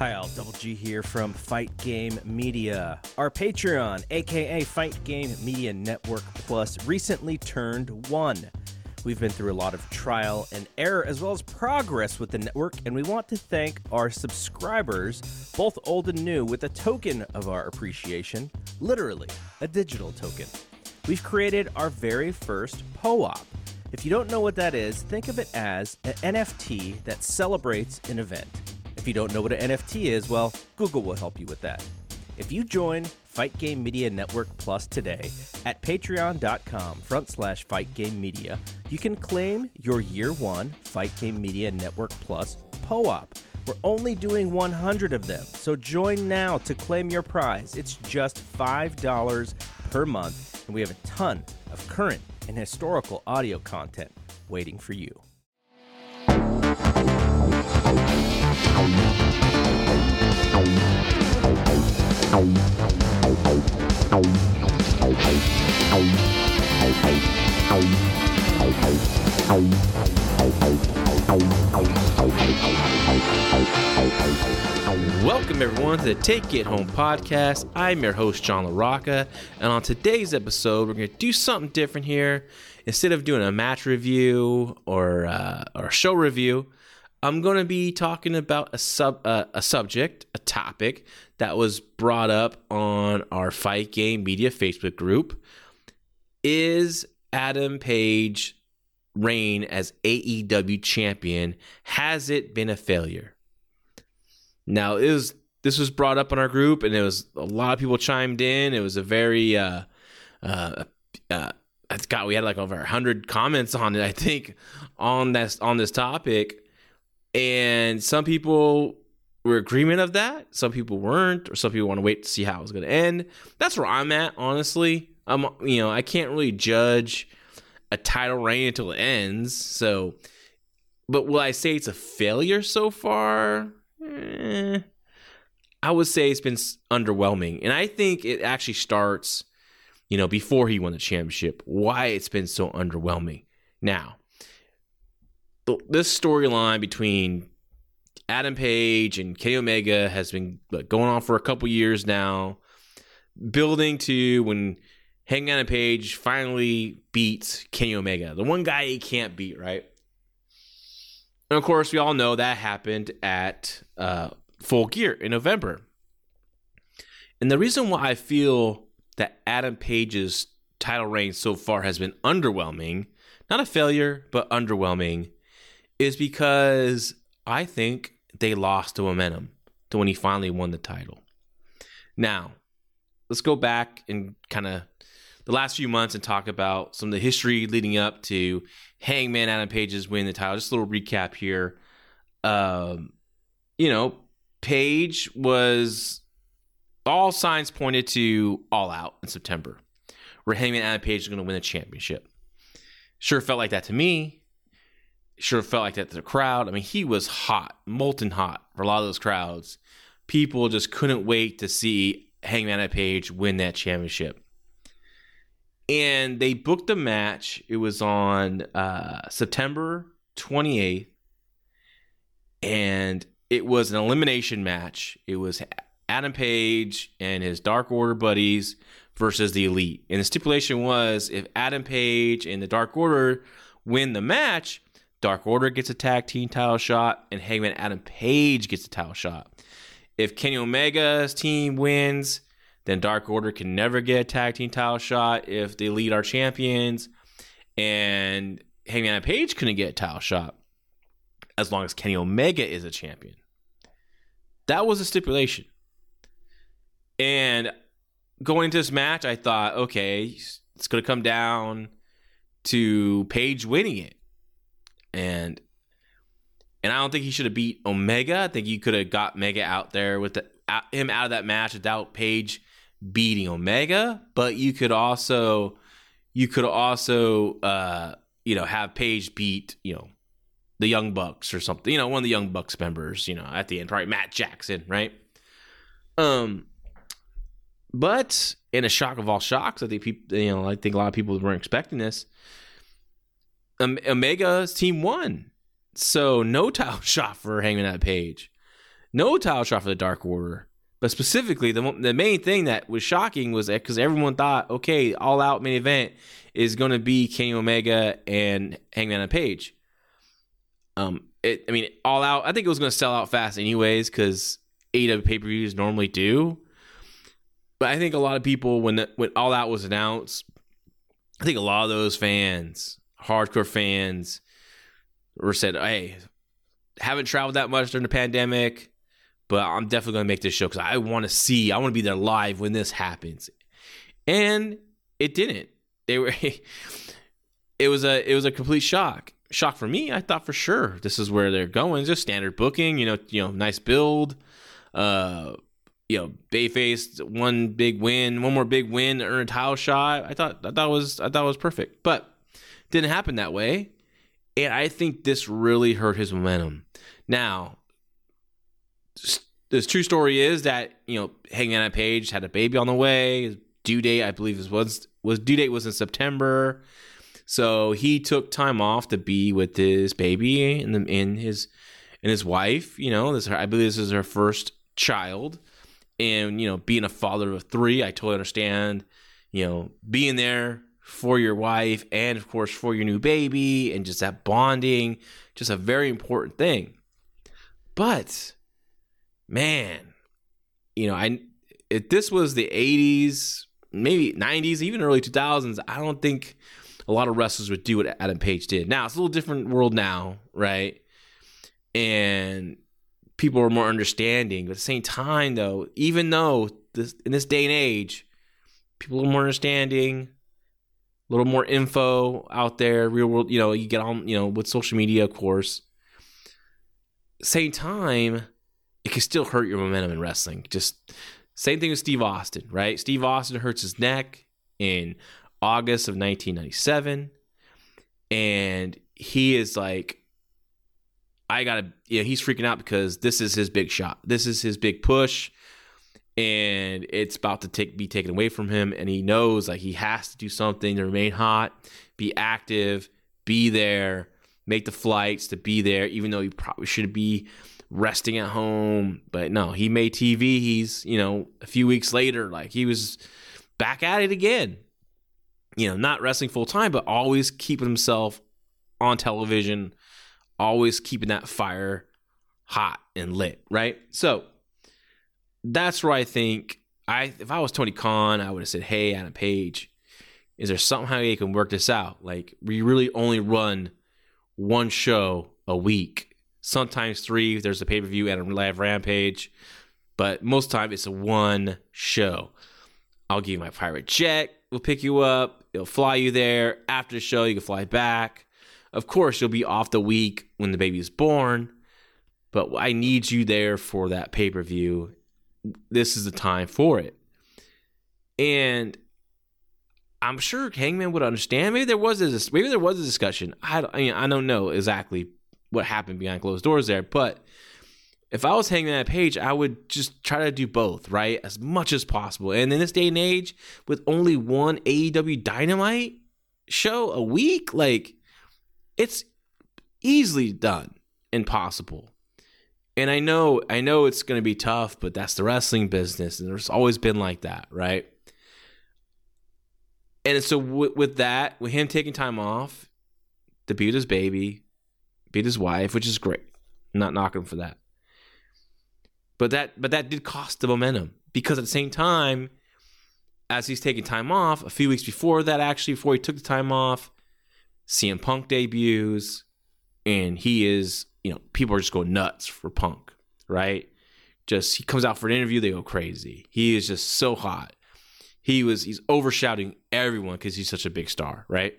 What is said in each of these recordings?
Hi, all. Double G here from Fight Game Media. Our Patreon, aka Fight Game Media Network Plus, recently turned one. We've been through a lot of trial and error as well as progress with the network, and we want to thank our subscribers, both old and new, with a token of our appreciation literally, a digital token. We've created our very first POAP. If you don't know what that is, think of it as an NFT that celebrates an event. If you don't know what an NFT is, well, Google will help you with that. If you join Fight Game Media Network Plus today at patreon.com front slash Fight Game Media, you can claim your year one Fight Game Media Network Plus POAP. We're only doing 100 of them, so join now to claim your prize. It's just $5 per month, and we have a ton of current and historical audio content waiting for you. Welcome, everyone, to the Take It Home podcast. I'm your host, John LaRocca, and on today's episode, we're going to do something different here. Instead of doing a match review or, uh, or a show review, I'm going to be talking about a sub uh, a subject, a topic that was brought up on our Fight Game Media Facebook group. Is Adam Page reign as AEW champion has it been a failure? Now, it was this was brought up on our group, and it was a lot of people chimed in. It was a very uh, uh, uh, got we had like over hundred comments on it, I think, on this on this topic and some people were agreement of that. Some people weren't, or some people want to wait to see how it's going to end. That's where I'm at, honestly. I'm, you know, I can't really judge a title reign until it ends. So, but will I say it's a failure so far? Eh, I would say it's been underwhelming, and I think it actually starts, you know, before he won the championship. Why it's been so underwhelming now this storyline between Adam Page and Kenny Omega has been going on for a couple years now, building to when Hangman Page finally beats Kenny Omega, the one guy he can't beat, right? And of course, we all know that happened at uh, Full Gear in November. And the reason why I feel that Adam Page's title reign so far has been underwhelming, not a failure, but underwhelming, is because I think they lost the momentum to when he finally won the title. Now, let's go back and kind of the last few months and talk about some of the history leading up to Hangman Adam Page's win the title. Just a little recap here. Um, you know, Page was all signs pointed to All Out in September, where Hangman Adam Page is going to win the championship. Sure felt like that to me sure felt like that to the crowd. I mean, he was hot, molten hot for a lot of those crowds. People just couldn't wait to see Hangman Page win that championship. And they booked a match. It was on uh, September 28th. And it was an elimination match. It was Adam Page and his Dark Order buddies versus the Elite. And the stipulation was if Adam Page and the Dark Order win the match, Dark Order gets a tag team title shot, and Hangman Adam Page gets a title shot. If Kenny Omega's team wins, then Dark Order can never get a tag team title shot if they lead our champions, and Hangman Adam Page couldn't get a title shot as long as Kenny Omega is a champion. That was a stipulation. And going into this match, I thought, okay, it's going to come down to Page winning it and and I don't think he should have beat Omega. I think you could have got Mega out there with the, him out of that match without Page beating Omega. But you could also you could also uh, you know have Page beat you know the Young Bucks or something. You know one of the Young Bucks members. You know at the end, right? Matt Jackson, right? Um, but in a shock of all shocks, I think people you know I think a lot of people weren't expecting this. Omega's team won. So no title shot for Hangman that Page. no title shot for the Dark Order. But specifically, the the main thing that was shocking was that because everyone thought, okay, all out main event is going to be Kenny Omega and Hangman and Page. Um, it, I mean, all out. I think it was going to sell out fast anyways because AEW pay per views normally do. But I think a lot of people when the, when all out was announced, I think a lot of those fans, hardcore fans, were said, "Hey, haven't traveled that much during the pandemic." but I'm definitely going to make this show because I want to see, I want to be there live when this happens. And it didn't. They were, it was a, it was a complete shock. Shock for me. I thought for sure this is where they're going. Just standard booking, you know, you know, nice build. Uh, you know, babyface one big win, one more big win, earn a title shot. I thought, I thought was, I thought was perfect, but didn't happen that way. And I think this really hurt his momentum. Now, this true story is that you know Hangman Page had a baby on the way. His due date, I believe, was was due date was in September. So he took time off to be with his baby and the, and his and his wife. You know, this I believe this is her first child, and you know, being a father of three, I totally understand. You know, being there for your wife and of course for your new baby and just that bonding, just a very important thing. But man, you know, I if this was the 80s, maybe 90s, even early 2000s, I don't think a lot of wrestlers would do what Adam Page did. Now, it's a little different world now, right? And people are more understanding. But at the same time, though, even though this in this day and age, people are more understanding, little more info out there, real world, you know, you get on, you know, with social media, of course. Same time, it can still hurt your momentum in wrestling. Just same thing with Steve Austin, right? Steve Austin hurts his neck in August of 1997, and he is like, I gotta, yeah, he's freaking out because this is his big shot. This is his big push, and it's about to take be taken away from him, and he knows like he has to do something to remain hot, be active, be there, make the flights to be there, even though he probably should be resting at home. But no, he made TV. He's, you know, a few weeks later, like he was back at it again. You know, not wrestling full time, but always keeping himself on television, always keeping that fire hot and lit, right? So that's where I think I if I was Tony Khan, I would have said, Hey, Adam Page, is there somehow you can work this out? Like we really only run one show a week sometimes three. There's a pay per view and a live rampage, but most time it's a one show. I'll give you my private jet. We'll pick you up. It'll fly you there. After the show, you can fly back. Of course, you'll be off the week when the baby is born, but I need you there for that pay per view. This is the time for it. And I'm sure Hangman would understand. Maybe there was a maybe there was a discussion. I, I mean I don't know exactly what happened behind closed doors there. But if I was hanging that page, I would just try to do both, right? As much as possible. And in this day and age, with only one AEW Dynamite show a week, like it's easily done and possible. And I know, I know it's going to be tough, but that's the wrestling business, and there's always been like that, right? And so with, with that, with him taking time off to beat his baby, beat his wife, which is great. I'm not knocking him for that. But that but that did cost the momentum because at the same time, as he's taking time off, a few weeks before that, actually, before he took the time off, CM Punk debuts, and he is, you know, people are just going nuts for Punk, right? Just he comes out for an interview, they go crazy. He is just so hot. He was he's overshouting everyone because he's such a big star, right?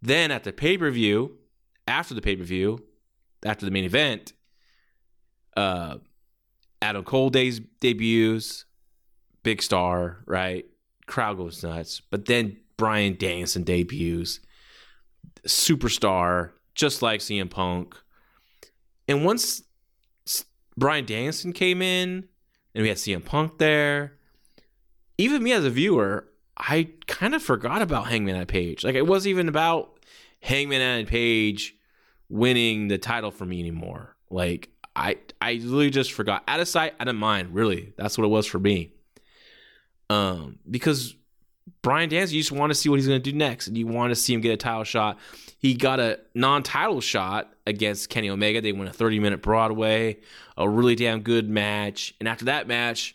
Then at the pay per view, after the pay per view, after the main event, uh, Adam Cole days debuts, big star, right? Crowd goes nuts. But then Bryan Danielson debuts, superstar, just like CM Punk. And once Bryan Danielson came in, and we had CM Punk there, even me as a viewer, I kind of forgot about Hangman and Page. Like it wasn't even about Hangman and Page winning the title for me anymore. Like I I literally just forgot. Out of sight, out of mind. Really, that's what it was for me. Um, because Bryan Danielson, you just want to see what he's going to do next, you want to see him get a title shot. He got a non-title shot against Kenny Omega. They won a 30-minute Broadway, a really damn good match. And after that match,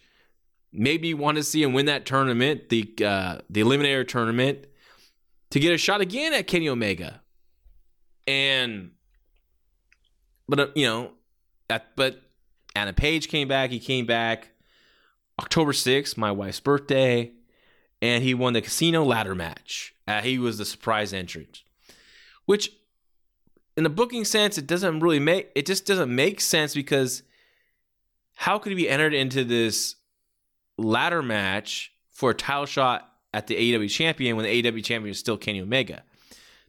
maybe you want to see him win that tournament, the uh, the Eliminator tournament, to get a shot again at Kenny Omega. And, but uh, you know, that but Anna Page came back. He came back October 6th, my wife's birthday and he won the casino ladder match. Uh, he was the surprise entrant, which, in the booking sense, it doesn't really make it just doesn't make sense because how could he be entered into this ladder match for a title shot at the AEW champion when the AEW champion is still Kenny Omega?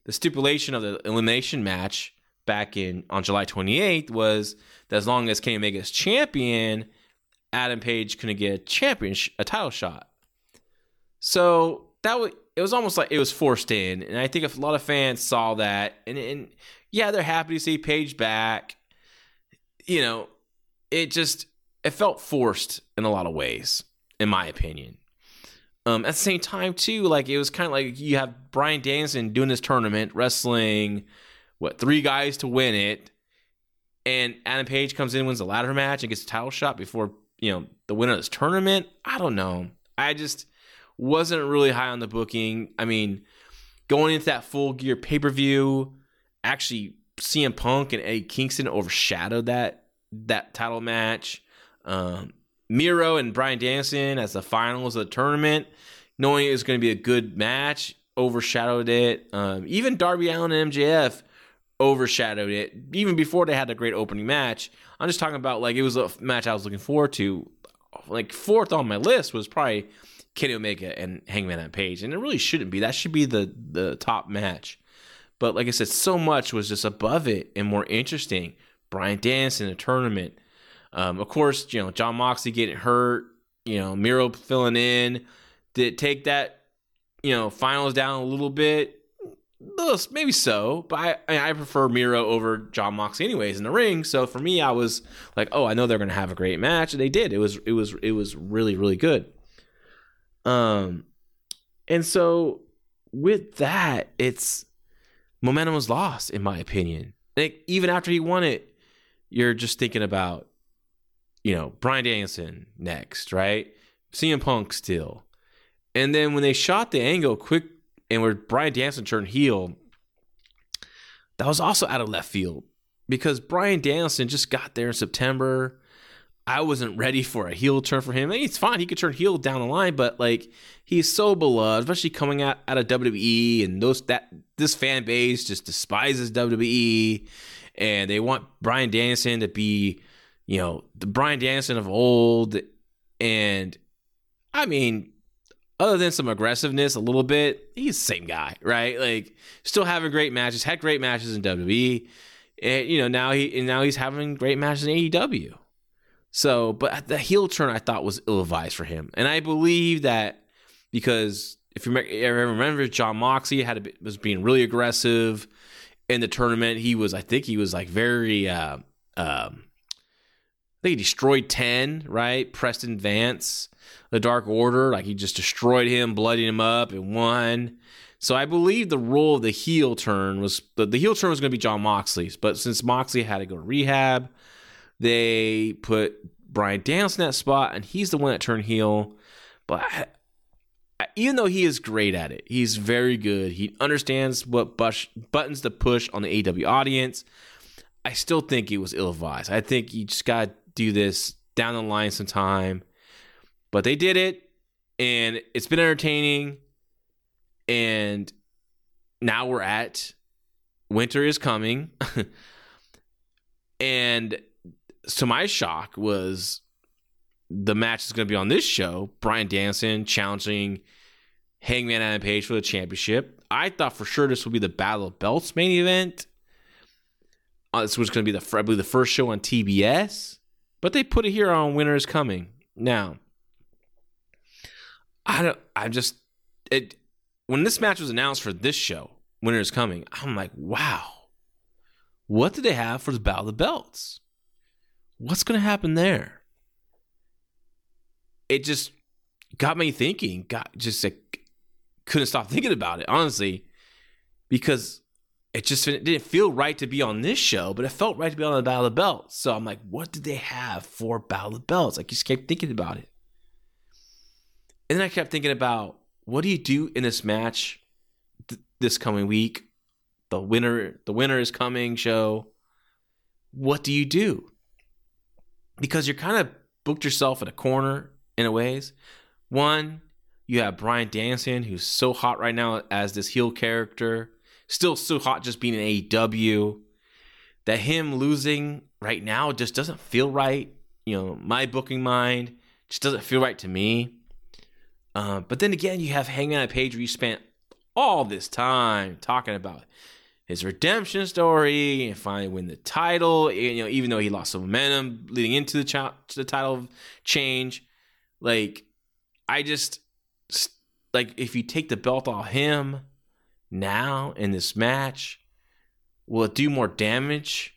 The stipulation of the elimination match back in on July 28th was that as long as Kenny Omega is champion, Adam Page couldn't get a champion a title shot. So that was it was almost like it was forced in, and I think a lot of fans saw that, and, and yeah, they're happy to see Page back. You know, it just it felt forced in a lot of ways, in my opinion. Um, at the same time, too, like it was kind of like you have Bryan Danielson doing this tournament, wrestling what three guys to win it, and Adam Page comes in, wins the ladder match, and gets a title shot before you know the winner of this tournament. I don't know. I just wasn't really high on the booking. I mean, going into that full gear pay per view, actually CM Punk and Eddie Kingston overshadowed that that title match. Um, Miro and Bryan Danielson as the finals of the tournament, knowing it was going to be a good match, overshadowed it. Um, even Darby Allin and MJF overshadowed it, even before they had a great opening match. I'm just talking about like it was a match I was looking forward to. Like fourth on my list was probably Kenny Omega and Hangman on Page, and it really shouldn't be. That should be the the top match. But like I said, so much was just above it and more interesting. Bryan Danielson in a tournament. Um, of course, you know Jon Moxley getting hurt. You know Miro filling in. Did take that you know finals down a little bit? Maybe so, but I I prefer Miro over Jon Moxley anyways in the ring. So for me, I was like, oh, I know they're to have a great match, and they did. It was it was it was really really good. Um, and so with that, it's momentum was lost, in my opinion. Like even after he won it, you're just thinking about, you know, Bryan Danielson next, right? CM Punk still. And then when they shot the angle quick and where Bryan Danielson turned heel, that was also out of left field because Bryan Danielson just got there in September. I wasn't ready for a heel turn for him. it's fine; he could turn heel down the line, but like he's so beloved, especially coming out out of WWE, and those that this fan base just despises WWE, and they want Bryan Danielson to be, you know, the Bryan Danielson of old, and I mean, other than some aggressiveness a little bit, he's the same guy, right? Like still having great matches, had great matches in WWE, and you know now he and now he's having great matches in AEW. So, but the heel turn I thought was ill advised for him, and I believe that because if you remember, Jon Moxley had a, was being really aggressive in the tournament. He was, I think, he was like very. Uh, um, I think he destroyed ten, right? Preston Vance, the Dark Order, like he just destroyed him, bloodied him up, and won. So I believe the role of the heel turn was the, the heel turn was going to be Jon Moxley's, but since Moxley had to go to rehab they put Bryan Danielson in that spot, and he's the one that turned heel. But I, even though he is great at it, he's very good. He understands what bush, buttons to push on the AW audience. I still think it was ill advised. I think you just got to do this down the line sometime. But they did it, and it's been entertaining. And now we're at winter is coming. and to my shock was the match is going to be on this show. Bryan Danson challenging Hangman Adam Page for the championship. I thought for sure this would be the Battle of Belts main event. Uh, this was going to be the I believe the first show on TBS, but they put it here on Winter is Coming. Now, I don't. I just it when this match was announced for this show, Winter is Coming. I'm like, wow, what did they have for the Battle of the Belts? What's going to happen there? It just got me thinking. Got just like couldn't stop thinking about it, honestly, because it just it didn't feel right to be on this show, but it felt right to be on the Battle of the Belts. So I'm like, what did they have for Battle of the Belts? I just kept thinking about it. And then I kept thinking about what do you do in this match th- this coming week? The winner, the winner is coming show. What do you do? Because you're kind of booked yourself in a corner in a ways. One, you have Bryan Danielson, who's so hot right now as this heel character, still so hot just being an AEW. That him losing right now just doesn't feel right. You know, my booking mind just doesn't feel right to me. Uh, but then again, you have Hangman on Page where you spent all this time talking about his redemption story and finally win the title. You know, even though he lost some momentum leading into the, the title change, like I just like if you take the belt off him now in this match, will it do more damage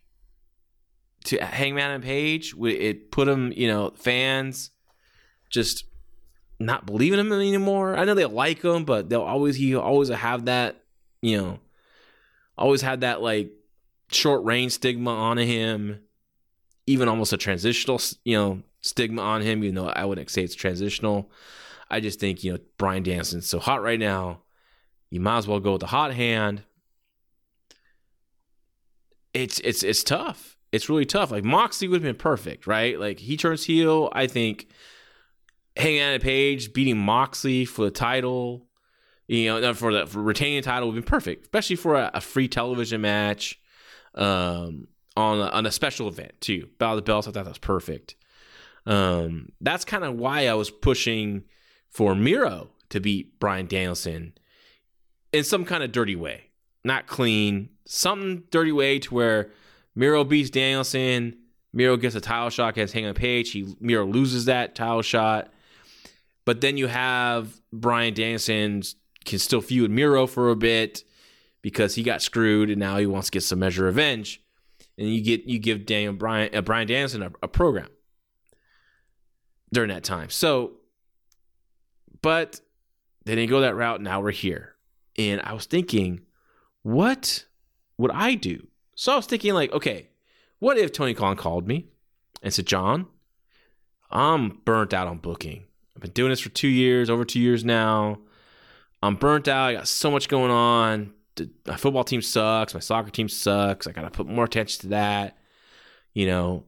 to Hangman and Page? Will it put him, you know, fans just not believing him anymore? I know they like him, but they'll always he always have that, you know, always had that like short range stigma on him, even almost a transitional, you know, stigma on him. Even though I wouldn't say it's transitional. I just think you know Brian Danson's so hot right now. You might as well go with the hot hand. It's it's it's tough. It's really tough. Like Moxley would have been perfect, right? Like he turns heel. I think hanging on a page, beating Moxley for the title, you know, for the for retaining title would have been perfect, especially for a, a free television match um, on a, on a special event too. Battle of the Belts, I thought that was perfect. Um, that's kind of why I was pushing for Miro to beat Bryan Danielson in some kind of dirty way, not clean, some dirty way to where Miro beats Danielson. Miro gets a title shot against Hangman Page. He Miro loses that title shot, but then you have Bryan Danielson can still feud Miro for a bit because he got screwed and now he wants to get some measure of revenge. And you get you give Daniel Bryan uh, Bryan Danielson a, a program during that time. So, but they didn't go that route. Now we're here. And I was thinking, what would I do? So I was thinking, like, okay, what if Tony Khan called me and said, John, I'm burnt out on booking. I've been doing this for two years, over two years now. I'm burnt out. I got so much going on. My football team sucks. My soccer team sucks. I got to put more attention to that. You know,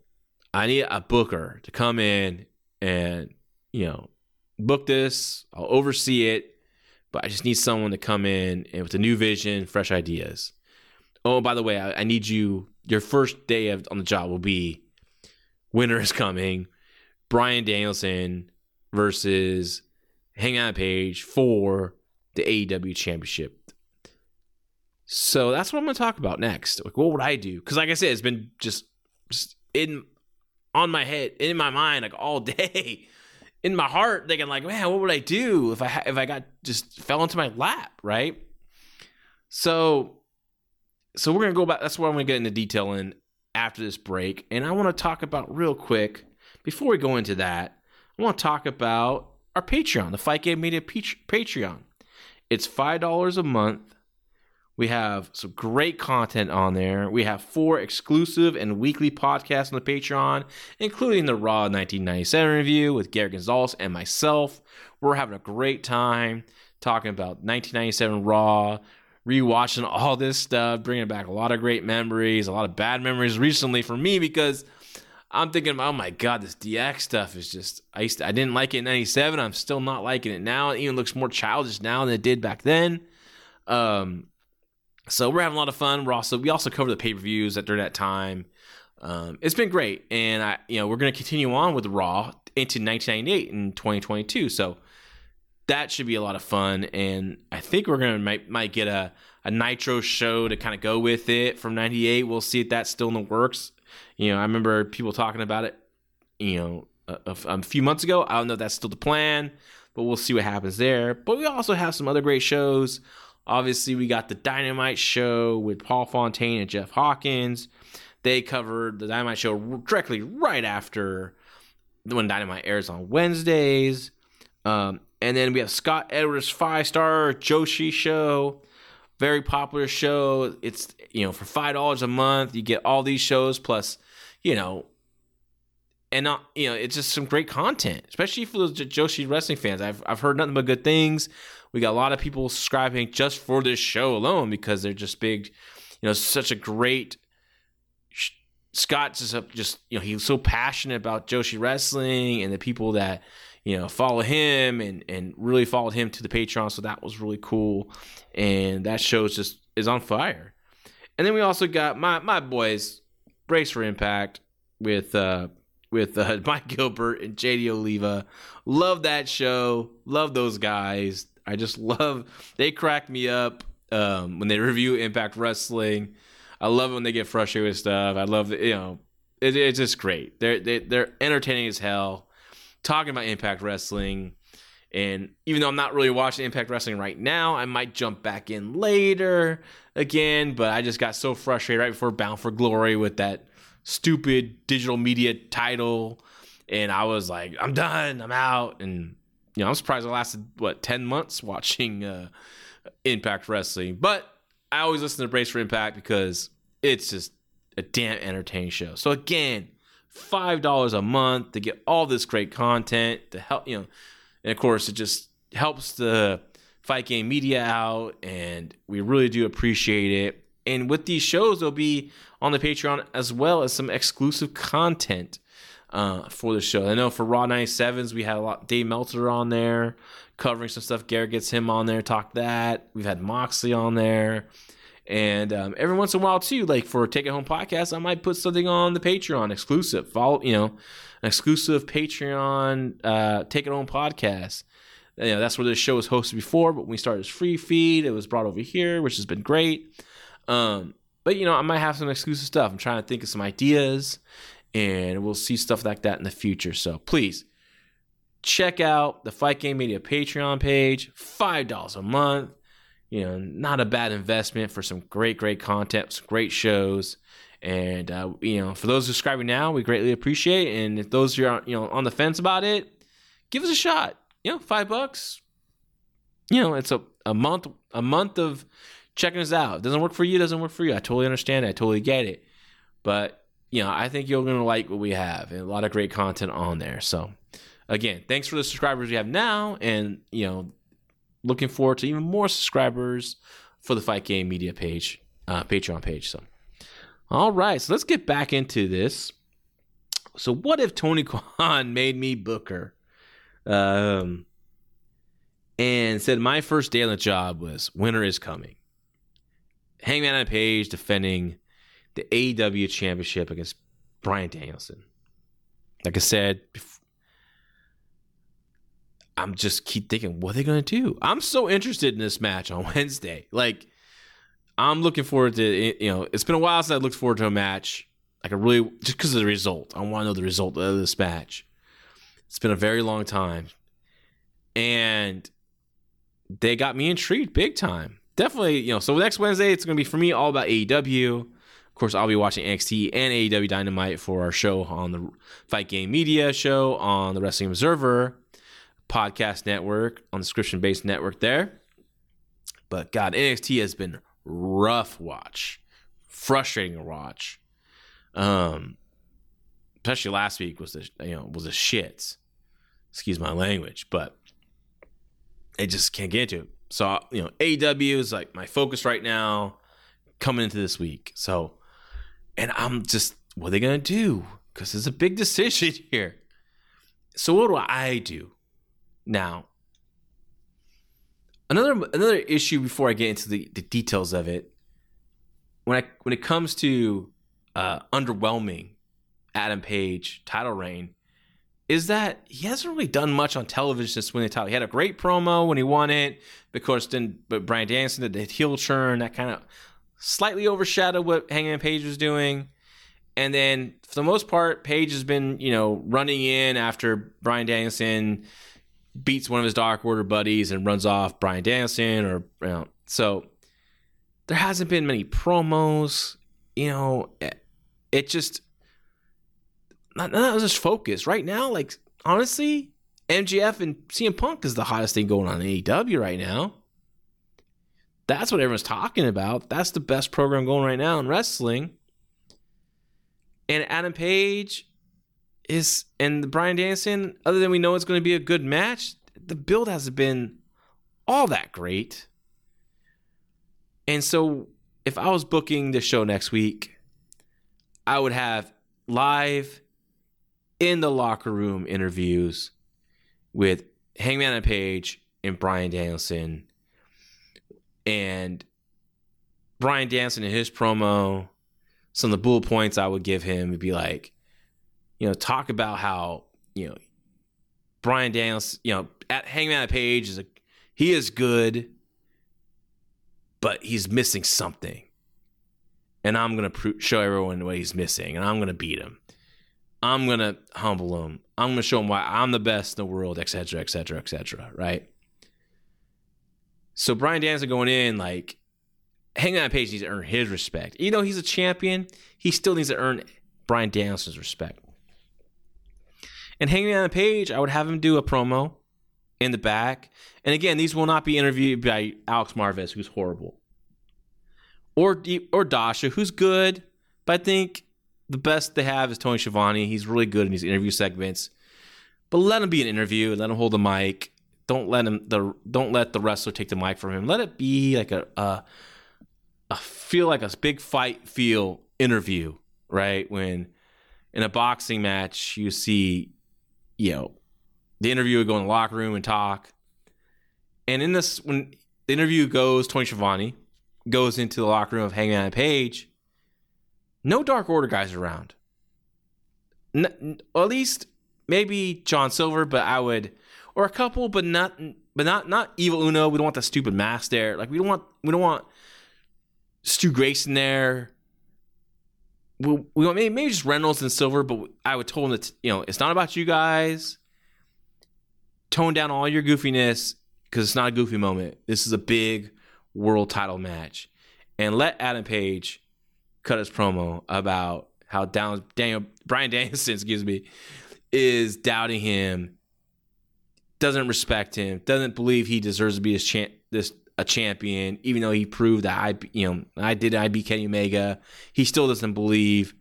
I need a booker to come in and, you know, book this. I'll oversee it but I just need someone to come in and with a new vision, fresh ideas. Oh, by the way, I, I need you. Your first day of, on the job will be winter is coming. Bryan Danielson versus Hangman Page for the AEW Championship. So that's what I'm going to talk about next. Like, what would I do? Because, like I said, it's been just, just in on my head, in my mind, like all day in my heart thinking like, man, what would I do if I if I got just fell into my lap, right? So, so we're gonna go back. That's where I'm gonna get into detail in after this break, and I want to talk about real quick before we go into that. I want to talk about our Patreon, the Fight Game Media Patreon. It's five dollars a month we have some great content on there. We have four exclusive and weekly podcasts on the Patreon, including the Raw 1997 review with Gary Gonzalez and myself. We're having a great time talking about 1997 Raw, rewatching all this stuff, bringing back a lot of great memories, a lot of bad memories recently for me because I'm thinking, oh my god, this DX stuff is just I used to, I didn't like it in '97. I'm still not liking it now. It even looks more childish now than it did back then. Um, so we're having a lot of fun. We're also we also cover the pay per views at during that time. Um, it's been great, and I you know we're going to continue on with Raw into 1998 and 2022. So that should be a lot of fun, and I think we're going to might might get a a Nitro show to kind of go with it from '98. We'll see if that's still in the works. You know, I remember people talking about it. You know, a, a, a few months ago. I don't know if that's still the plan, but we'll see what happens there. But we also have some other great shows. Obviously, we got the Dynamite show with Paul Fontaine and Jeff Hawkins. they covered the Dynamite show directly right after when Dynamite airs on Wednesdays. Um, and then we have Scott Edwards five star Joshi show, very popular show. It's you know for five dollars a month you get all these shows plus you know and not you know it's just some great content, especially for those Joshi wrestling fans. I've I've heard nothing but good things. We got a lot of people subscribing just for this show alone because they're just big, you know, such a great. Scott's just just you know he's so passionate about Joshi wrestling and the people that you know follow him and and really followed him to the Patreon. So that was really cool, and that show is just is on fire. And then we also got my my boys Brace for Impact with uh with uh, Mike Gilbert and JD Oliva. Love that show. Love those guys. I just love they crack me up um, when they review Impact Wrestling. I love when they get frustrated with stuff. I love that you know it, it's just great. They're they, are they are entertaining as hell. Talking about Impact Wrestling, and even though I'm not really watching Impact Wrestling right now, I might jump back in later again. But I just got so frustrated right before Bound for Glory with that stupid digital media title, and I was like, I'm done, I'm out, and you know, I'm surprised I lasted what ten months watching uh, Impact Wrestling, but I always listen to Brace for Impact because it's just a damn entertaining show. So again, five dollars a month to get all this great content to help you know, and of course it just helps the fight game media out, and we really do appreciate it. And with these shows, they'll be on the Patreon as well as some exclusive content uh, for the show. I know for Raw 97s, we had a lot. Dave Meltzer on there covering some stuff. Garrett gets him on there, talk that. We've had Moxley on there. And um, every once in a while, too, like for Take It Home podcast, I might put something on the Patreon exclusive. Follow, you know, an exclusive Patreon uh, Take It Home podcast. You know, that's where this show was hosted before, but when we started as free feed, it was brought over here, which has been great. Um, but you know, I might have some exclusive stuff. I'm trying to think of some ideas, and we'll see stuff like that in the future. So please check out the Fight Game Media Patreon page. Five dollars a month. You know, not a bad investment for some great, great content, some great shows. And uh, you know, for those subscribing now, we greatly appreciate. And if those are you know on the fence about it, give us a shot. You know, five bucks. You know, it's a, a month a month of checking us out. It doesn't work for you, doesn't work for you. I totally understand it. I totally get it. But, you know, I think you're to like what we have and a lot of great content on there. So, again, thanks for the subscribers we have now. And, you know, looking forward to even more subscribers for the Fight Game Media page, uh, Patreon page. So, all right. So let's get back into this. So, what if Tony Khan made me Booker? Um, and said my first day on the job was winter is coming. Hangman and Page defending the AEW championship against Bryan Danielson. Like I said, I'm just keep thinking, what are they gonna do? I'm so interested in this match on Wednesday. Like, I'm looking forward to you know, it's been a while since I looked forward to a match. Like I really just because of the result. I want to know the result of this match. It's been a very long time. And they got me intrigued big time definitely, you know, so next Wednesday, it's going to be for me all about AEW. Of course, I'll be watching NXT and AEW Dynamite for our show on the Fight Game Media show on the Wrestling Observer podcast network, on the subscription based network there. But God, NXT has been rough watch, frustrating to watch. Um, especially last week was the you know was a shits. Excuse my language, but I just can't get into it. So you know, AEW is like my focus right now, coming into this week. So, and I'm just, what are they gonna do? Because it's a big decision here. So what do I do now? Another another issue before I get into the, the details of it, when I when it comes to uh, underwhelming Adam Page title reign, is that he hasn't really done much on television since winning the title. He had a great promo when he won it, because then but Bryan Danielson did the heel turn that kind of slightly overshadowed what Hangman Page was doing. And then for the most part, Page has been, you know, running in after Bryan Danielson beats one of his Dark Order buddies and runs off Bryan Danielson or you know, so there hasn't been many promos, you know, it just not, just focus right now. Like honestly, MJF and CM Punk is the hottest thing going on in AEW right now. That's what everyone's talking about. That's the best program going right now in wrestling. And Adam Page is and Bryan Danielson, other than we know it's going to be a good match, the build hasn't been all that great. And so if I was booking the show next week, I would have live in the locker room interviews with Hangman and Page and Bryan Danielson. And Bryan Danielson in his promo, some of the bullet points I would give him would be like, you know, talk about how, you know, Bryan Danielson, you know, at Hangman Page is a he is good, but he's missing something. And I'm going to show everyone what he's missing, and I'm to beat him. I'm to humble him. I'm to show him why I'm the best in the world, etc., etc., etc., right? So Bryan Danielson going in, like, hang on, Page needs to earn his respect. Even though he's a champion, he still needs to earn Bryan Danielson's respect. And Hangman Page, I would have him do a promo in the back. And again, these will not be interviewed by Alex Marvez, who's horrible, or or Dasha, who's good. But I think the best they have is Tony Schiavone. He's really good in these interview segments. But let him be an interview. Let him hold the mic. Don't let him the don't let the wrestler take the mic from him. Let it be like a a, a feel like a big fight feel interview, right? When in a boxing match you see, you know, the interviewer would go in the locker room and talk. And in this, when the interview goes, Tony Schiavone goes into the locker room of Hangman Page. No Dark Order guys around. N- at least maybe John Silver, but I would, or a couple, but not, but not not Evil Uno. We don't want the stupid mask there. Like we don't want we don't want Stu Grayson there. We, we want maybe, maybe just Reynolds and Silver, but I would tell him that you know it's not about you guys tone down all your goofiness because it's not a goofy moment. This is a big world title match. And let Adam Page cut his promo about how down Daniel Bryan Danielson, excuse me, is doubting him, doesn't respect him, doesn't believe he deserves to be his champ, this a champion, even though he proved that I, you know, I did I beat Kenny Omega. He still doesn't believe.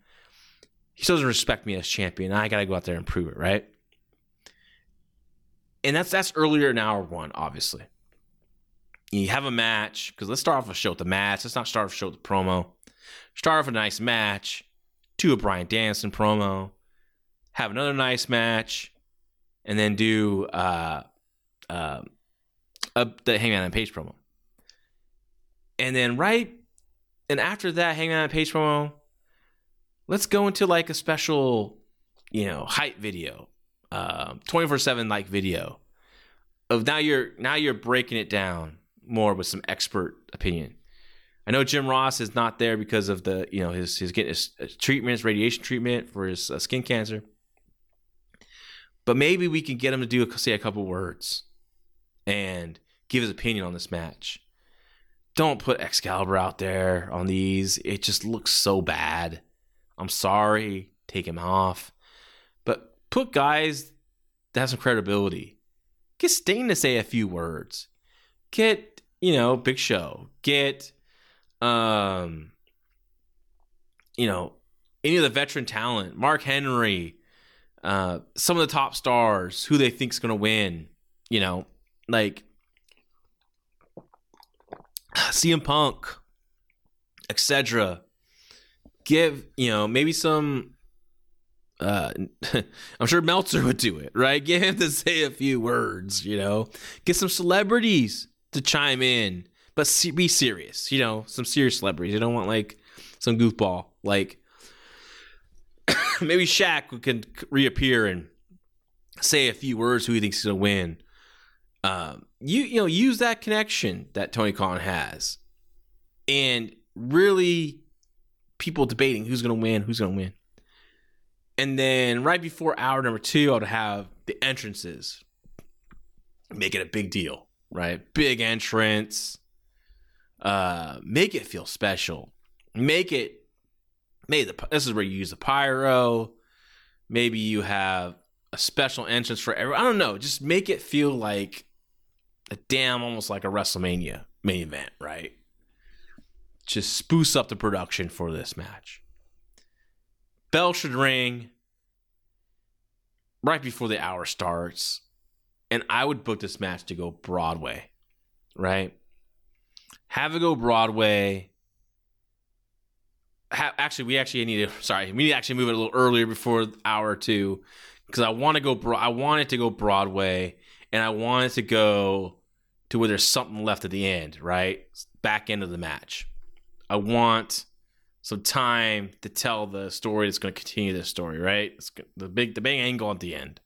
He still doesn't respect me as champion. I got to go out there and prove it, right? and that's that's earlier in hour one, obviously. You have a match because let's start off a show with the match. Let's not start off a show with the promo. Start off a nice match, do a Bryan Danielson promo, have another nice match, and then do uh, uh, a, the Hangman and Page promo. And then right, and after that Hangman and Page promo, let's go into like a special, you know, hype video um, 24 7 like video of now you're now you're breaking it down more with some expert opinion. I know Jim Ross is not there because of the you know his his getting his treatments, radiation treatment for his uh, skin cancer. But maybe we can get him to do say a couple words and give his opinion on this match. Don't put Excalibur out there on these. It just looks so bad. I'm sorry. Take him off But put guys that have some credibility. Get Sting to say a few words. Get, you know, Big Show. Get um you know, any of the veteran talent, Mark Henry, uh, some of the top stars, who they think's gonna win, you know, like CM Punk, etc. Give, you know, maybe some uh, I'm sure Meltzer would do it, right? Get him to say a few words, you know, get some celebrities to chime in, but be serious, you know, some serious celebrities. You don't want like some goofball, like maybe Shaq can reappear and say a few words who he thinks is gonna win. Um, you you know, use that connection that Tony Khan has, and really people debating who's gonna win, who's gonna win. And then right before hour number two, I would have the entrances. Make it a big deal, right? Big entrance. Uh, make it feel special. Make it maybe the, this is where you use the pyro. Maybe you have a special entrance for every. I don't know. Just make it feel like a damn, almost like a WrestleMania main event, right? Just spruce up the production for this match. Bell should ring right before the hour starts, and I would book this match to go Broadway, right? Have it go Broadway. Ha- actually, we actually need to. Sorry, we need to actually move it a little earlier before hour two, because I want to go. Bro- I want it to go Broadway, and I want it to go to where there's something left at the end, right? Back end of the match. I want some time to tell the story that's going to continue this story, right? It's the big the big angle at the end.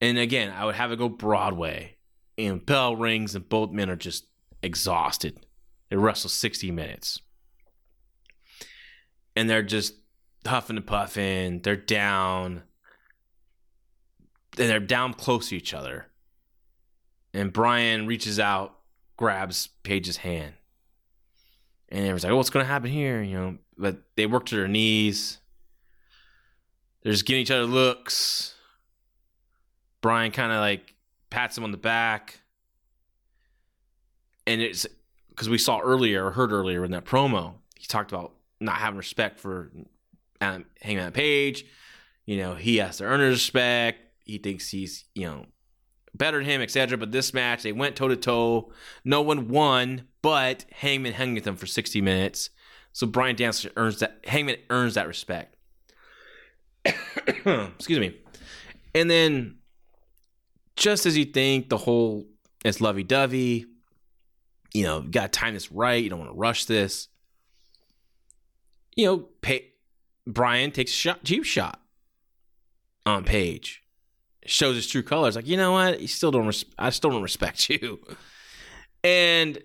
And again, I would have it go Broadway, and bell rings, and both men are just exhausted. They wrestle 60 minutes. And they're just huffing and puffing. They're down. And they're down close to each other. And Bryan reaches out, grabs Page's hand. And everyone's like, oh, what's going to happen here? You know, but they work to their knees. They're just giving each other looks. Bryan kind of like pats him on the back and it's because we saw earlier or heard earlier in that promo, he talked about not having respect for um, Hangman Page. You know, he has to earn his respect. He thinks he's, you know, better than him, etc. But this match, they went toe to toe. No one won, but Hangman hung with them for 60 minutes. So Bryan Danielson earns that. Hangman earns that respect. Excuse me. And then, just as you think the whole it's lovey dovey, you know, you got to time this right. You don't want to rush this. You know, pay, Bryan takes a shot, cheap shot on Page. Shows his true colors. Like, you know what? You still don't. Res- I still don't respect you. And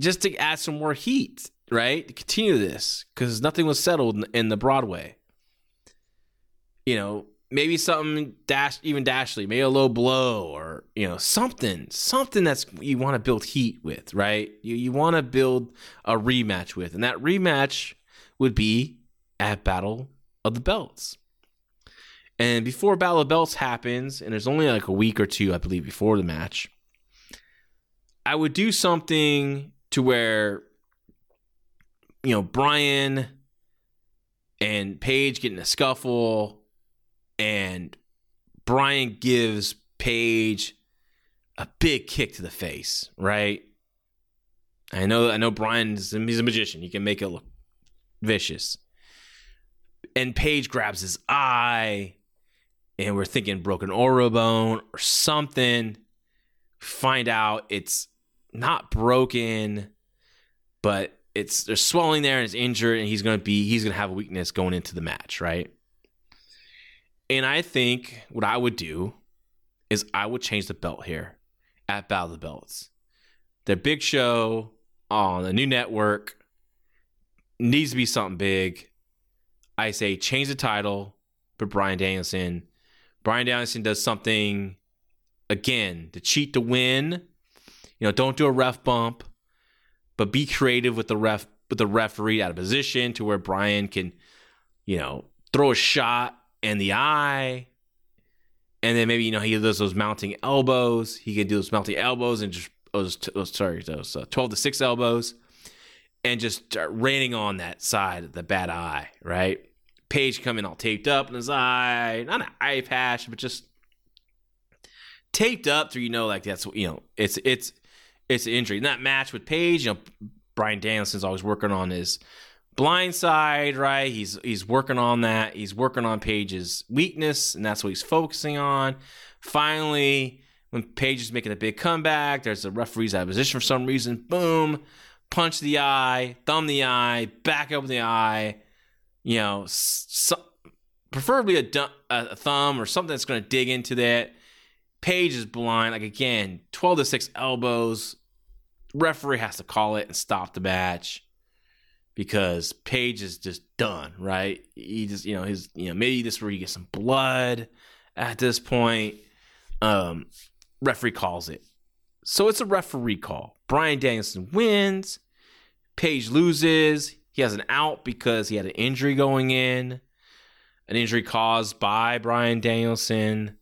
just to add some more heat, right? To continue this, because nothing was settled in the Broadway. You know, maybe something dash even Dashley, maybe a low blow or you know something, something that's you want to build heat with, right? You you want to build a rematch with, and that rematch would be at Battle of the Belts. And before Battle of Belts happens, and there's only like a week or two, I believe, before the match, I would do something to where you know Bryan and Page get in a scuffle and Bryan gives Page a big kick to the face, right? I know I know Bryan's he's a magician. He can make it look vicious. And Page grabs his eye, and we're thinking broken orobone or something. Find out it's not broken, but it's there's swelling there and it's injured, and he's gonna be he's gonna have a weakness going into the match, right? And I think what I would do is I would change the belt here at Battle of the Belts. The big show on the new network needs to be something big. I say change the title for Bryan Danielson. Bryan Danielson does something again to cheat to win. You know, don't do a ref bump, but be creative with the ref with the referee out of position to where Bryan can, you know, throw a shot and the eye. And then maybe, you know, he does those mounting elbows. He could do those mounting elbows and just, those, those sorry, those uh, 12 to 6 elbows and just start raining on that side, the bad eye, right? Page coming all taped up in his eye, not an eye patch, but just taped up through, you know, like that's, you know, it's, it's, it's an injury. In that match with Page, you know, Bryan Danielson's always working on his blind side, right? He's he's working on that. He's working on Page's weakness, and that's what he's focusing on. Finally, when Page is making a big comeback, there's a referee's out of position for some reason. Boom, punch the eye, thumb the eye, back over the eye. You know, so, preferably a, a thumb or something that's going to dig into that. Page is blind. Like again, twelve to six elbows. Referee has to call it and stop the match because Page is just done, right? He just, you know, his, you know, maybe this where you get some blood at this point. Um, referee calls it. So it's a referee call. Bryan Danielson wins. Page loses. He has an out because he had an injury going in, an injury caused by Bryan Danielson,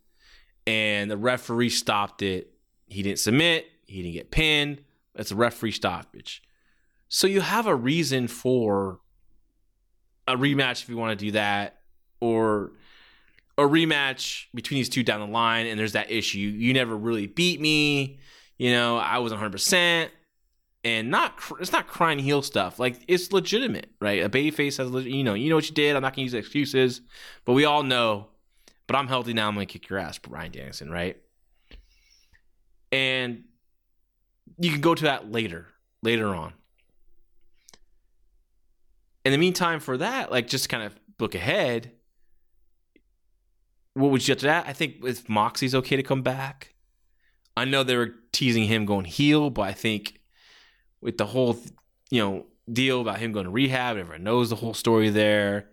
and the referee stopped it. He didn't submit, he didn't get pinned. It's a referee stoppage. So you have a reason for a rematch if you want to do that, or a rematch between these two down the line, and there's that issue. You never really beat me. You know, I wasn't 100%. And not it's not crying heel stuff. Like it's legitimate, right? A babyface has, you know, you know what you did. I'm not gonna use excuses, but we all know. But I'm healthy now. I'm gonna kick your ass, Bryan Danielson, right? And you can go to that later, later on. In the meantime, for that, like just kind of look ahead. What would you to that? I think if Moxie's okay to come back. I know they were teasing him going heel, but I think with the whole, you know, deal about him going to rehab, everyone knows the whole story there.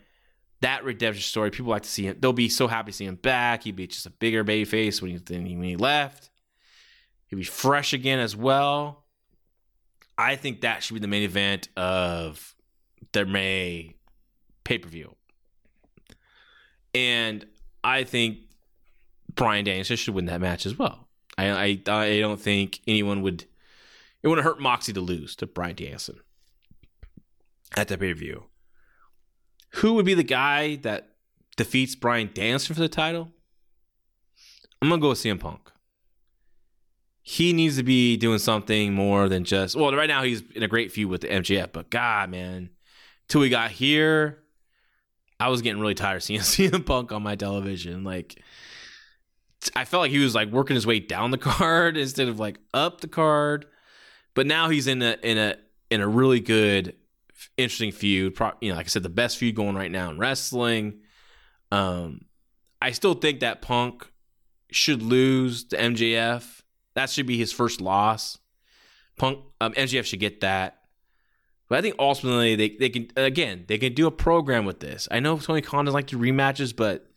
That redemption story, people like to see him. They'll be so happy to see him back. He'd be just a bigger baby face when he, when he left. He'd be fresh again as well. I think that should be the main event of their May pay per view. And I think Bryan Danielson should win that match as well. I, I I don't think anyone would it wouldn't hurt Moxie to lose to Bryan Danielson at that pay per view. Who would be the guy that defeats Bryan Danielson for the title? I'm gonna go with CM Punk he needs to be doing something more than just well right now he's in a great feud with the MJF but god man till we got here I was getting really tired seeing CM Punk on my television. Like I felt like he was like working his way down the card instead of like up the card. But now he's in a in a in a really good interesting feud. You know like I said the best feud going right now in wrestling. Um I still think that Punk should lose to MJF that should be his first loss. Punk um, MJF should get that. But I think ultimately they, they can again they can do a program with this. I know Tony Khan doesn't like to rematches, but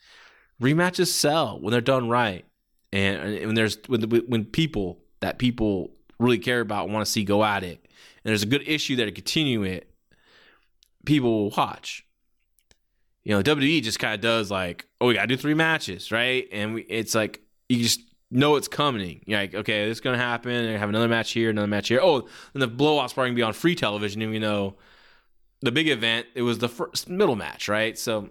rematches sell when they're done right, and, and when there's when when people that people really care about want to see go at it, and there's a good issue there to continue it. People will watch. You know, WWE just kind of does like, oh, we got to do three matches, right? And we, it's like you just know it's coming. You're like, okay, this is gonna happen. They have another match here, another match here. Oh, and the blowout's probably gonna be on free television, even though the big event it was the first middle match, right? So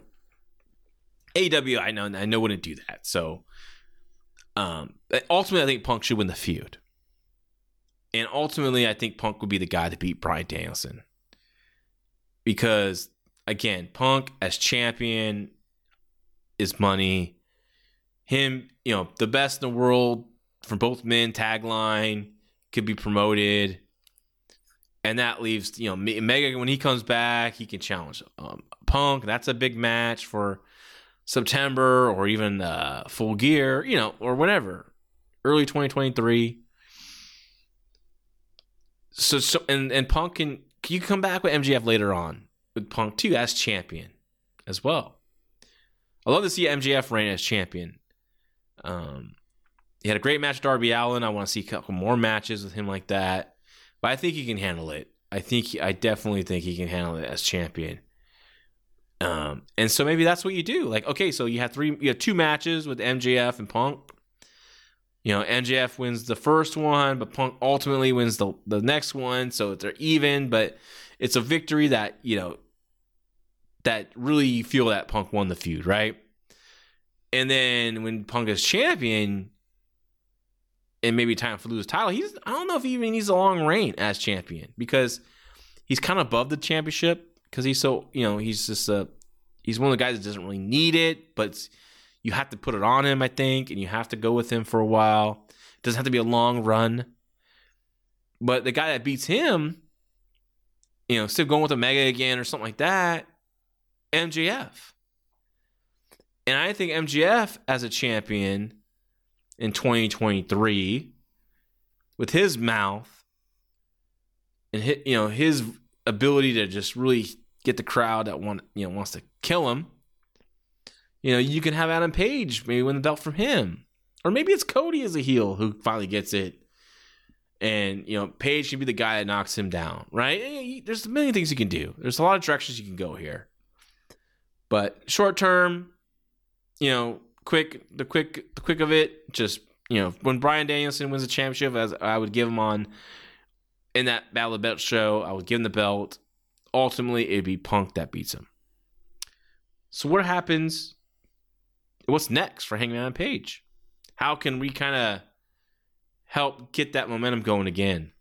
AW, I know, I know wouldn't do that. So um, ultimately, I think Punk should win the feud, and ultimately, I think Punk would be the guy to beat Bryan Danielson because again, Punk as champion is money him, you know, the best in the world for both men tagline could be promoted. And that leaves, you know, Mega when he comes back, he can challenge um, Punk. That's a big match for September or even uh, Full Gear, you know, or whatever, early 2023. So, so and and Punk can, can you come back with MJF later on with Punk too as champion as well. I love to see MJF reign as champion um, he had a great match with Darby Allin. I want to see a couple more matches with him like that. But I think he can handle it. I think I definitely think he can handle it as champion. Um, and so maybe that's what you do. Like, okay, so you have three, you have two matches with MJF and Punk. You know, MJF wins the first one, but Punk ultimately wins the the next one. So they're even, but it's a victory that you know that really you feel that Punk won the feud, right? And then when Punk is champion, and maybe time for lose title, he's I don't know if he even needs a long reign as champion because he's kind of above the championship because he's so you know he's just a he's one of the guys that doesn't really need it, but you have to put it on him, I think, and you have to go with him for a while. It doesn't have to be a long run. But the guy that beats him, you know, still going with Omega again or something like that, MJF. And I think MJF as a champion in 2023 with his mouth and his, you know his ability to just really get the crowd that want you know wants to kill him. You know, you can have Adam Page maybe win the belt from him. Or maybe it's Cody as a heel who finally gets it. and you know Page can be the guy that knocks him down, right? Eh, there's a million things you can do. There's a lot of directions you can go here. But short term, you know, quick the quick the quick of it, just you know, when Bryan Danielson wins a championship, as I would give him on in that Battle of Belt show, I would give him the belt. Ultimately, it'd be Punk that beats him. So what happens? What's next for Hangman Page? How can we kind of help get that momentum going again?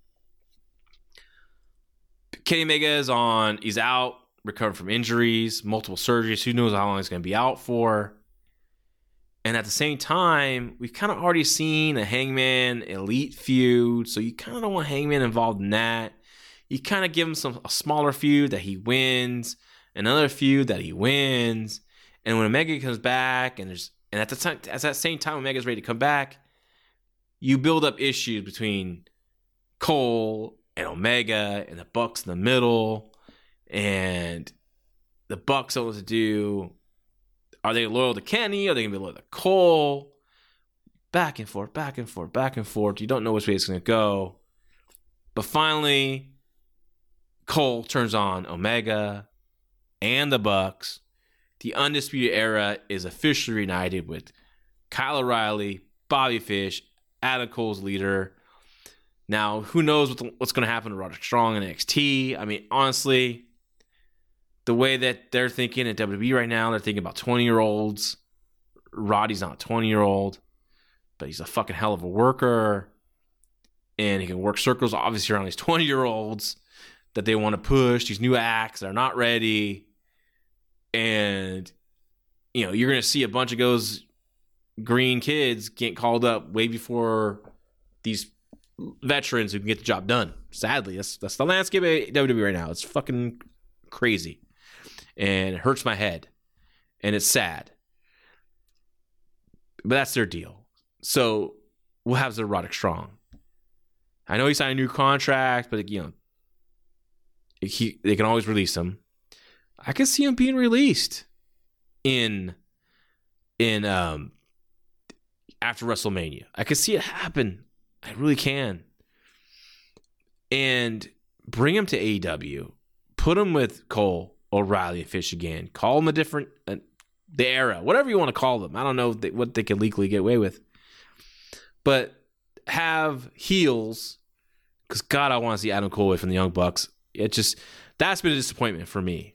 Kenny Omega is on. He's out, recovered from injuries, multiple surgeries. Who knows how long he's going to be out for? And at the same time, we've kind of already seen a Hangman Elite feud, so you kind of don't want Hangman involved in that. You kind of give him some a smaller feud that he wins, another feud that he wins, and when Omega comes back, and there's and at the time at that same time Omega's ready to come back, you build up issues between Cole and Omega and the Bucks in the middle, and the Bucks don't to do. Are they loyal to Kenny? Are they gonna be loyal to Cole? Back and forth, back and forth, back and forth. You don't know which way it's gonna go. But finally, Cole turns on Omega and the Bucks. The Undisputed Era is officially reunited with Kyle O'Reilly, Bobby Fish, Adam Cole's leader. Now, who knows what's going to happen to Roderick Strong and NXT? I mean, honestly, the way that they're thinking at WWE right now, they're thinking about 20 year olds. Roddy's not a 20 year old, but he's a fucking hell of a worker. And he can work circles, obviously, around these 20 year olds that they want to push, these new acts that are not ready. And, you know, you're going to see a bunch of those green kids get called up way before these veterans who can get the job done. Sadly, that's that's the landscape of WWE right now. It's fucking crazy and it hurts my head and it's sad. But that's their deal. So we'll have the Strong. I know he signed a new contract, but you know, he, they can always release him. I can see him being released in in um after WrestleMania. I can see it happen. I really can. And bring him to AEW. Put him with Cole O'Reilly and Fish again. Call them a different, uh, the era, whatever you want to call them. I don't know they, what they can legally get away with, but have heels. Because God, I want to see Adam Cole away from the Young Bucks. It just that's been a disappointment for me.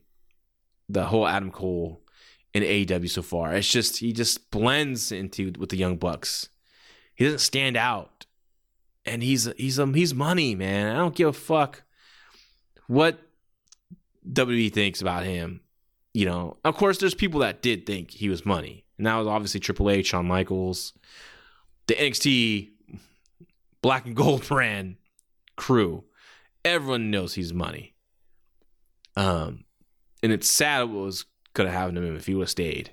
The whole Adam Cole in AEW so far. It's just he just blends into with the Young Bucks. He doesn't stand out, and he's he's um he's money, man. I don't give a fuck what WWE thinks about him. You know, of course, there's people that did think he was money, and that was obviously Triple H, Shawn Michaels, the NXT Black and Gold brand crew. Everyone knows he's money. Um, and it's sad what was have happened to him if he would have stayed.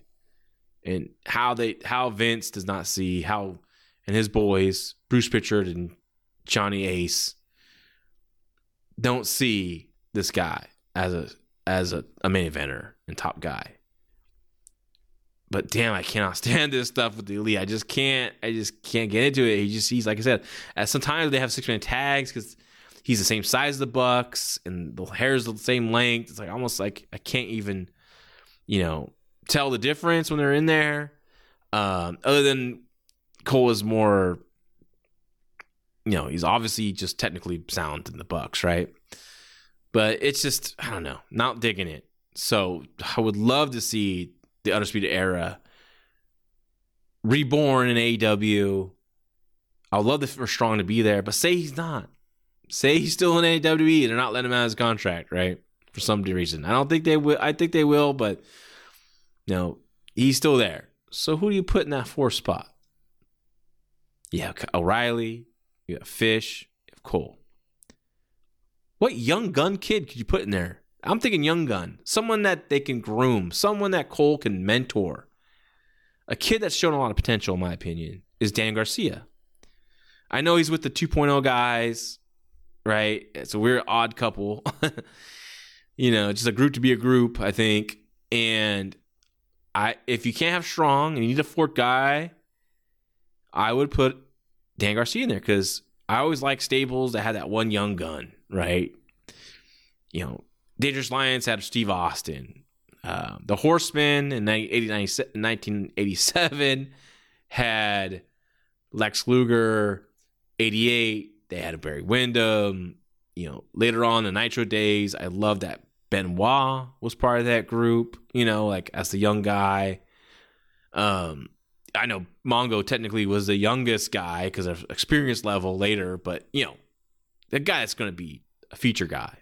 And how they how Vince does not see how and his boys, Bruce Pritchard and Johnny Ace, don't see this guy as a as a, a main eventer and top guy. But damn, I cannot stand this stuff with the elite. I just can't. I just can't get into it. He just he's like I said. Sometimes they have six man tags because he's the same size as the Bucks and the hair is the same length. It's like almost like I can't even, you know, tell the difference when they're in there. Um, other than Cole is more, you know, he's obviously just technically sound in the Bucks, right? But it's just I don't know, not digging it. So I would love to see the Undisputed Era reborn in AEW. I would love for Strong to be there, but say he's not. Say he's still in AEW. And they're not letting him out of his contract, right? For some reason. I don't think they will. I think they will, but you know, he's still there. So who do you put in that fourth spot? Yeah, O'Reilly, you have Fish, you have Cole. What young gun kid could you put in there? I'm thinking young gun, someone that they can groom, someone that Cole can mentor. A kid that's shown a lot of potential, in my opinion, is Dan Garcia. I know he's with the 2.0 guys, right? It's a weird, odd couple. you know, just a group to be a group, I think. And I, if you can't have strong and you need a fourth guy, I would put Dan Garcia in there because I always like stables that had that one young gun, right? You know, Dangerous Alliance had Steve Austin. Uh, the Horsemen in 1987 had Lex Luger. 88, they had a Barry Windham. You know, later on the Nitro days, I love that Benoit was part of that group, you know, like as the young guy. Um, I know Mongo technically was the youngest guy because of experience level later, but you know, the guy that's going to be a feature guy,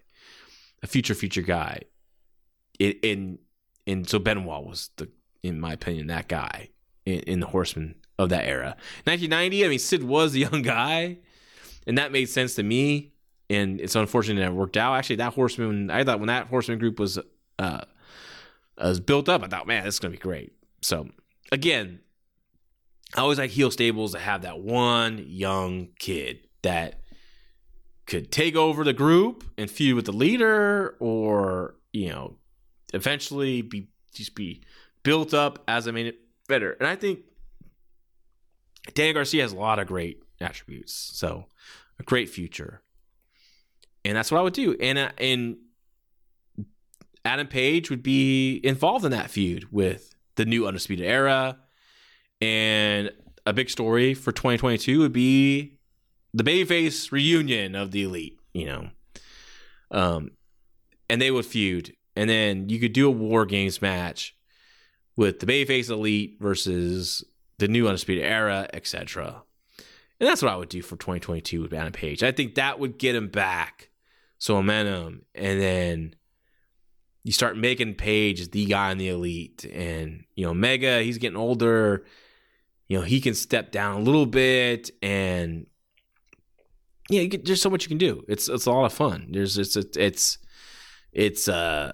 a future feature guy. In, in and so Benoit was the, in my opinion, that guy in, in the Horsemen of that era. 1990, I mean, Sid was a young guy, and that made sense to me. And it's unfortunate that it worked out. Actually, that Horseman, I thought when that Horseman group was uh, was built up, I thought, man, this is gonna be great. So again, I always like heel stables to have that one young kid that could take over the group and feud with the leader, or you know, eventually be just be built up as a main better. And I think Danny Garcia has a lot of great attributes, so a great future, and that's what I would do. And uh, and Adam Page would be involved in that feud with the new Undisputed Era, and a big story for 2022 would be the babyface reunion of the Elite. You know, um, and they would feud, and then you could do a War Games match with the babyface Elite versus the new Undisputed Era, etc. And that's what I would do for 2022 with Adam Page. I think that would get him back some momentum, and then you start making Page the guy in the elite, and you know Mega, he's getting older. You know he can step down a little bit, and yeah, you there's so much you can do. It's it's a lot of fun. There's it's it's it's uh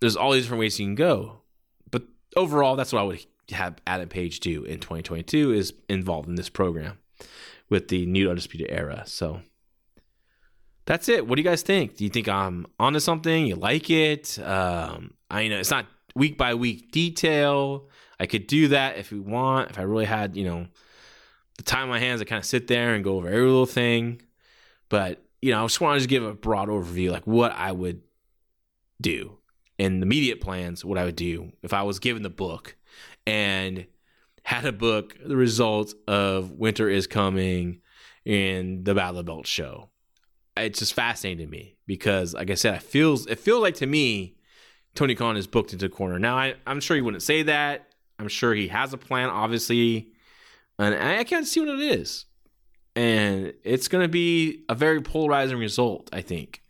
there's all these different ways you can go, but overall, that's what I would have Adam Page do in 2022 is involved in this program with the new Undisputed Era. So that's it. What do you guys think? Do you think I'm onto something? You like it? Um, I know it's not week by week detail. I could do that if we want. If I really had, you know, the time in my hands to kind of sit there and go over every little thing. But you know, I just want to just give a broad overview, like what I would do and the immediate plans, what I would do if I was given the book and had a book the result of Winter is Coming and the Battle of the Belt show. It's just fascinating to me because, like I said, it feels it feels like to me Tony Khan is booked into the corner. Now I, I'm sure he wouldn't say that. I'm sure he has a plan, obviously, and I can't see what it is. And it's going to be a very polarizing result, I think.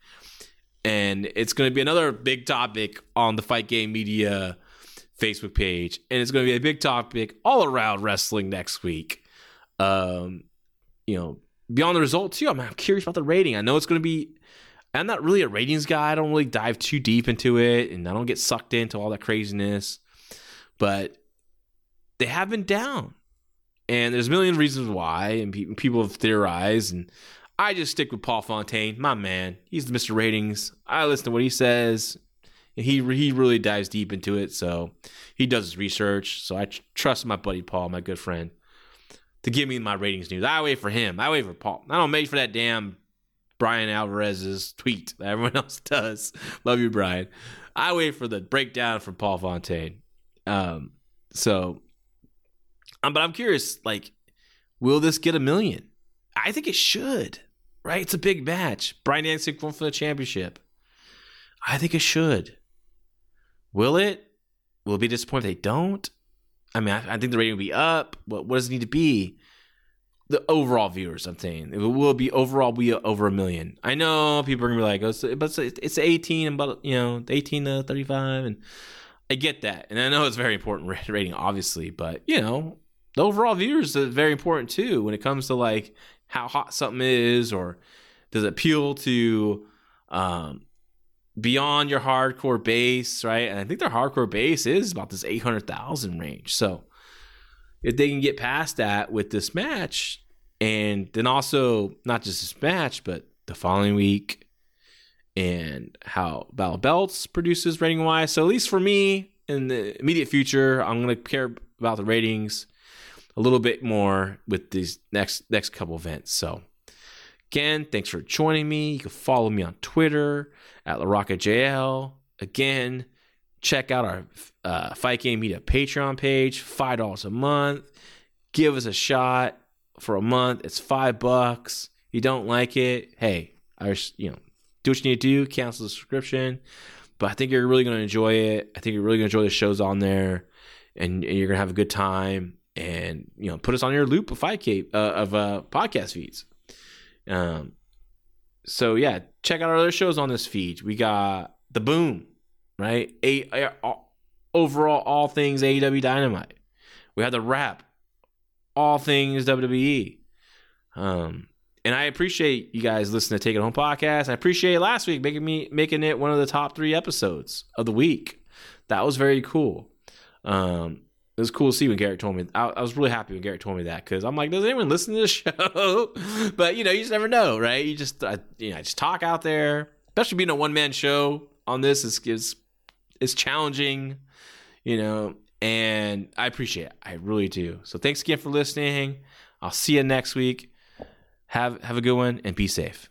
And it's going to be another big topic on the Fight Game Media Facebook page, and it's going to be a big topic all around wrestling next week. Um, you know, beyond the result too. I'm, I'm curious about the rating. I know it's going to be. I'm not really a ratings guy. I don't really dive too deep into it, and I don't get sucked into all that craziness. But they have been down, and there's a million reasons why, and people have theorized. And I just stick with Paul Fontaine, my man. He's the Mr. Ratings. I listen to what he says he he really dives deep into it. So he does his research. So I tr- trust my buddy Paul, my good friend, to give me my ratings news. I wait for him. I wait for Paul. I don't wait for that damn Bryan Alvarez's tweet that everyone else does. Love you, Bryan. I wait for the breakdown from Paul Fontaine. Um, so, um, but I'm curious. Like, will this get a million? I think it should. Right? It's a big match. Bryan Danielson going for the championship. I think it should. Will it? Will it be disappointed if they don't? I mean, I, I think the rating will be up. What, what does it need to be? The overall viewers, I'm saying, it will be overall be over a million. I know people are gonna be like, oh, but it's, it's 18 but you know, 18 to 35, and I get that, and I know it's very important rating, obviously, but you know, the overall viewers is very important too when it comes to like how hot something is, or does it appeal to um, beyond your hardcore base, right? And I think their hardcore base is about this 800,000 range. So if they can get past that with this match, and then also not just this match, but the following week and how Battle Belts produces rating wise. So at least for me in the immediate future, I'm going to care about the ratings a little bit more with these next next couple events. So Again, thanks for joining me. You can follow me on Twitter at LaRoccaJL. Again, check out our uh, Fight Game Media Patreon page, five dollars a month. Give us a shot for a month. It's five bucks. You don't like it? Hey, I just you know do what you need to do. Cancel the subscription. But I think you're really going to enjoy it. I think you're really going to enjoy the shows on there, and, and you're going to have a good time. And you know, put us on your loop of five k uh, of uh, podcast feeds. Um, so yeah, check out our other shows on this feed. We got the Boom, right? A, a, a overall all things AEW Dynamite. We have the Wrap, all things WWE. Um, and I appreciate you guys listening to Take It Home podcast. I appreciate last week making me making it one of the top three episodes of the week. That was very cool. Um, it was cool to see when Garrett told me. I, I was really happy when Garrett told me that because I'm like, does anyone listen to the show? but you know, you just never know, right? You just, I, you know, I just talk out there. Especially being a one man show on this is is is challenging, you know. And I appreciate it. I really do. So thanks again for listening. I'll see you next week. Have have a good one and be safe.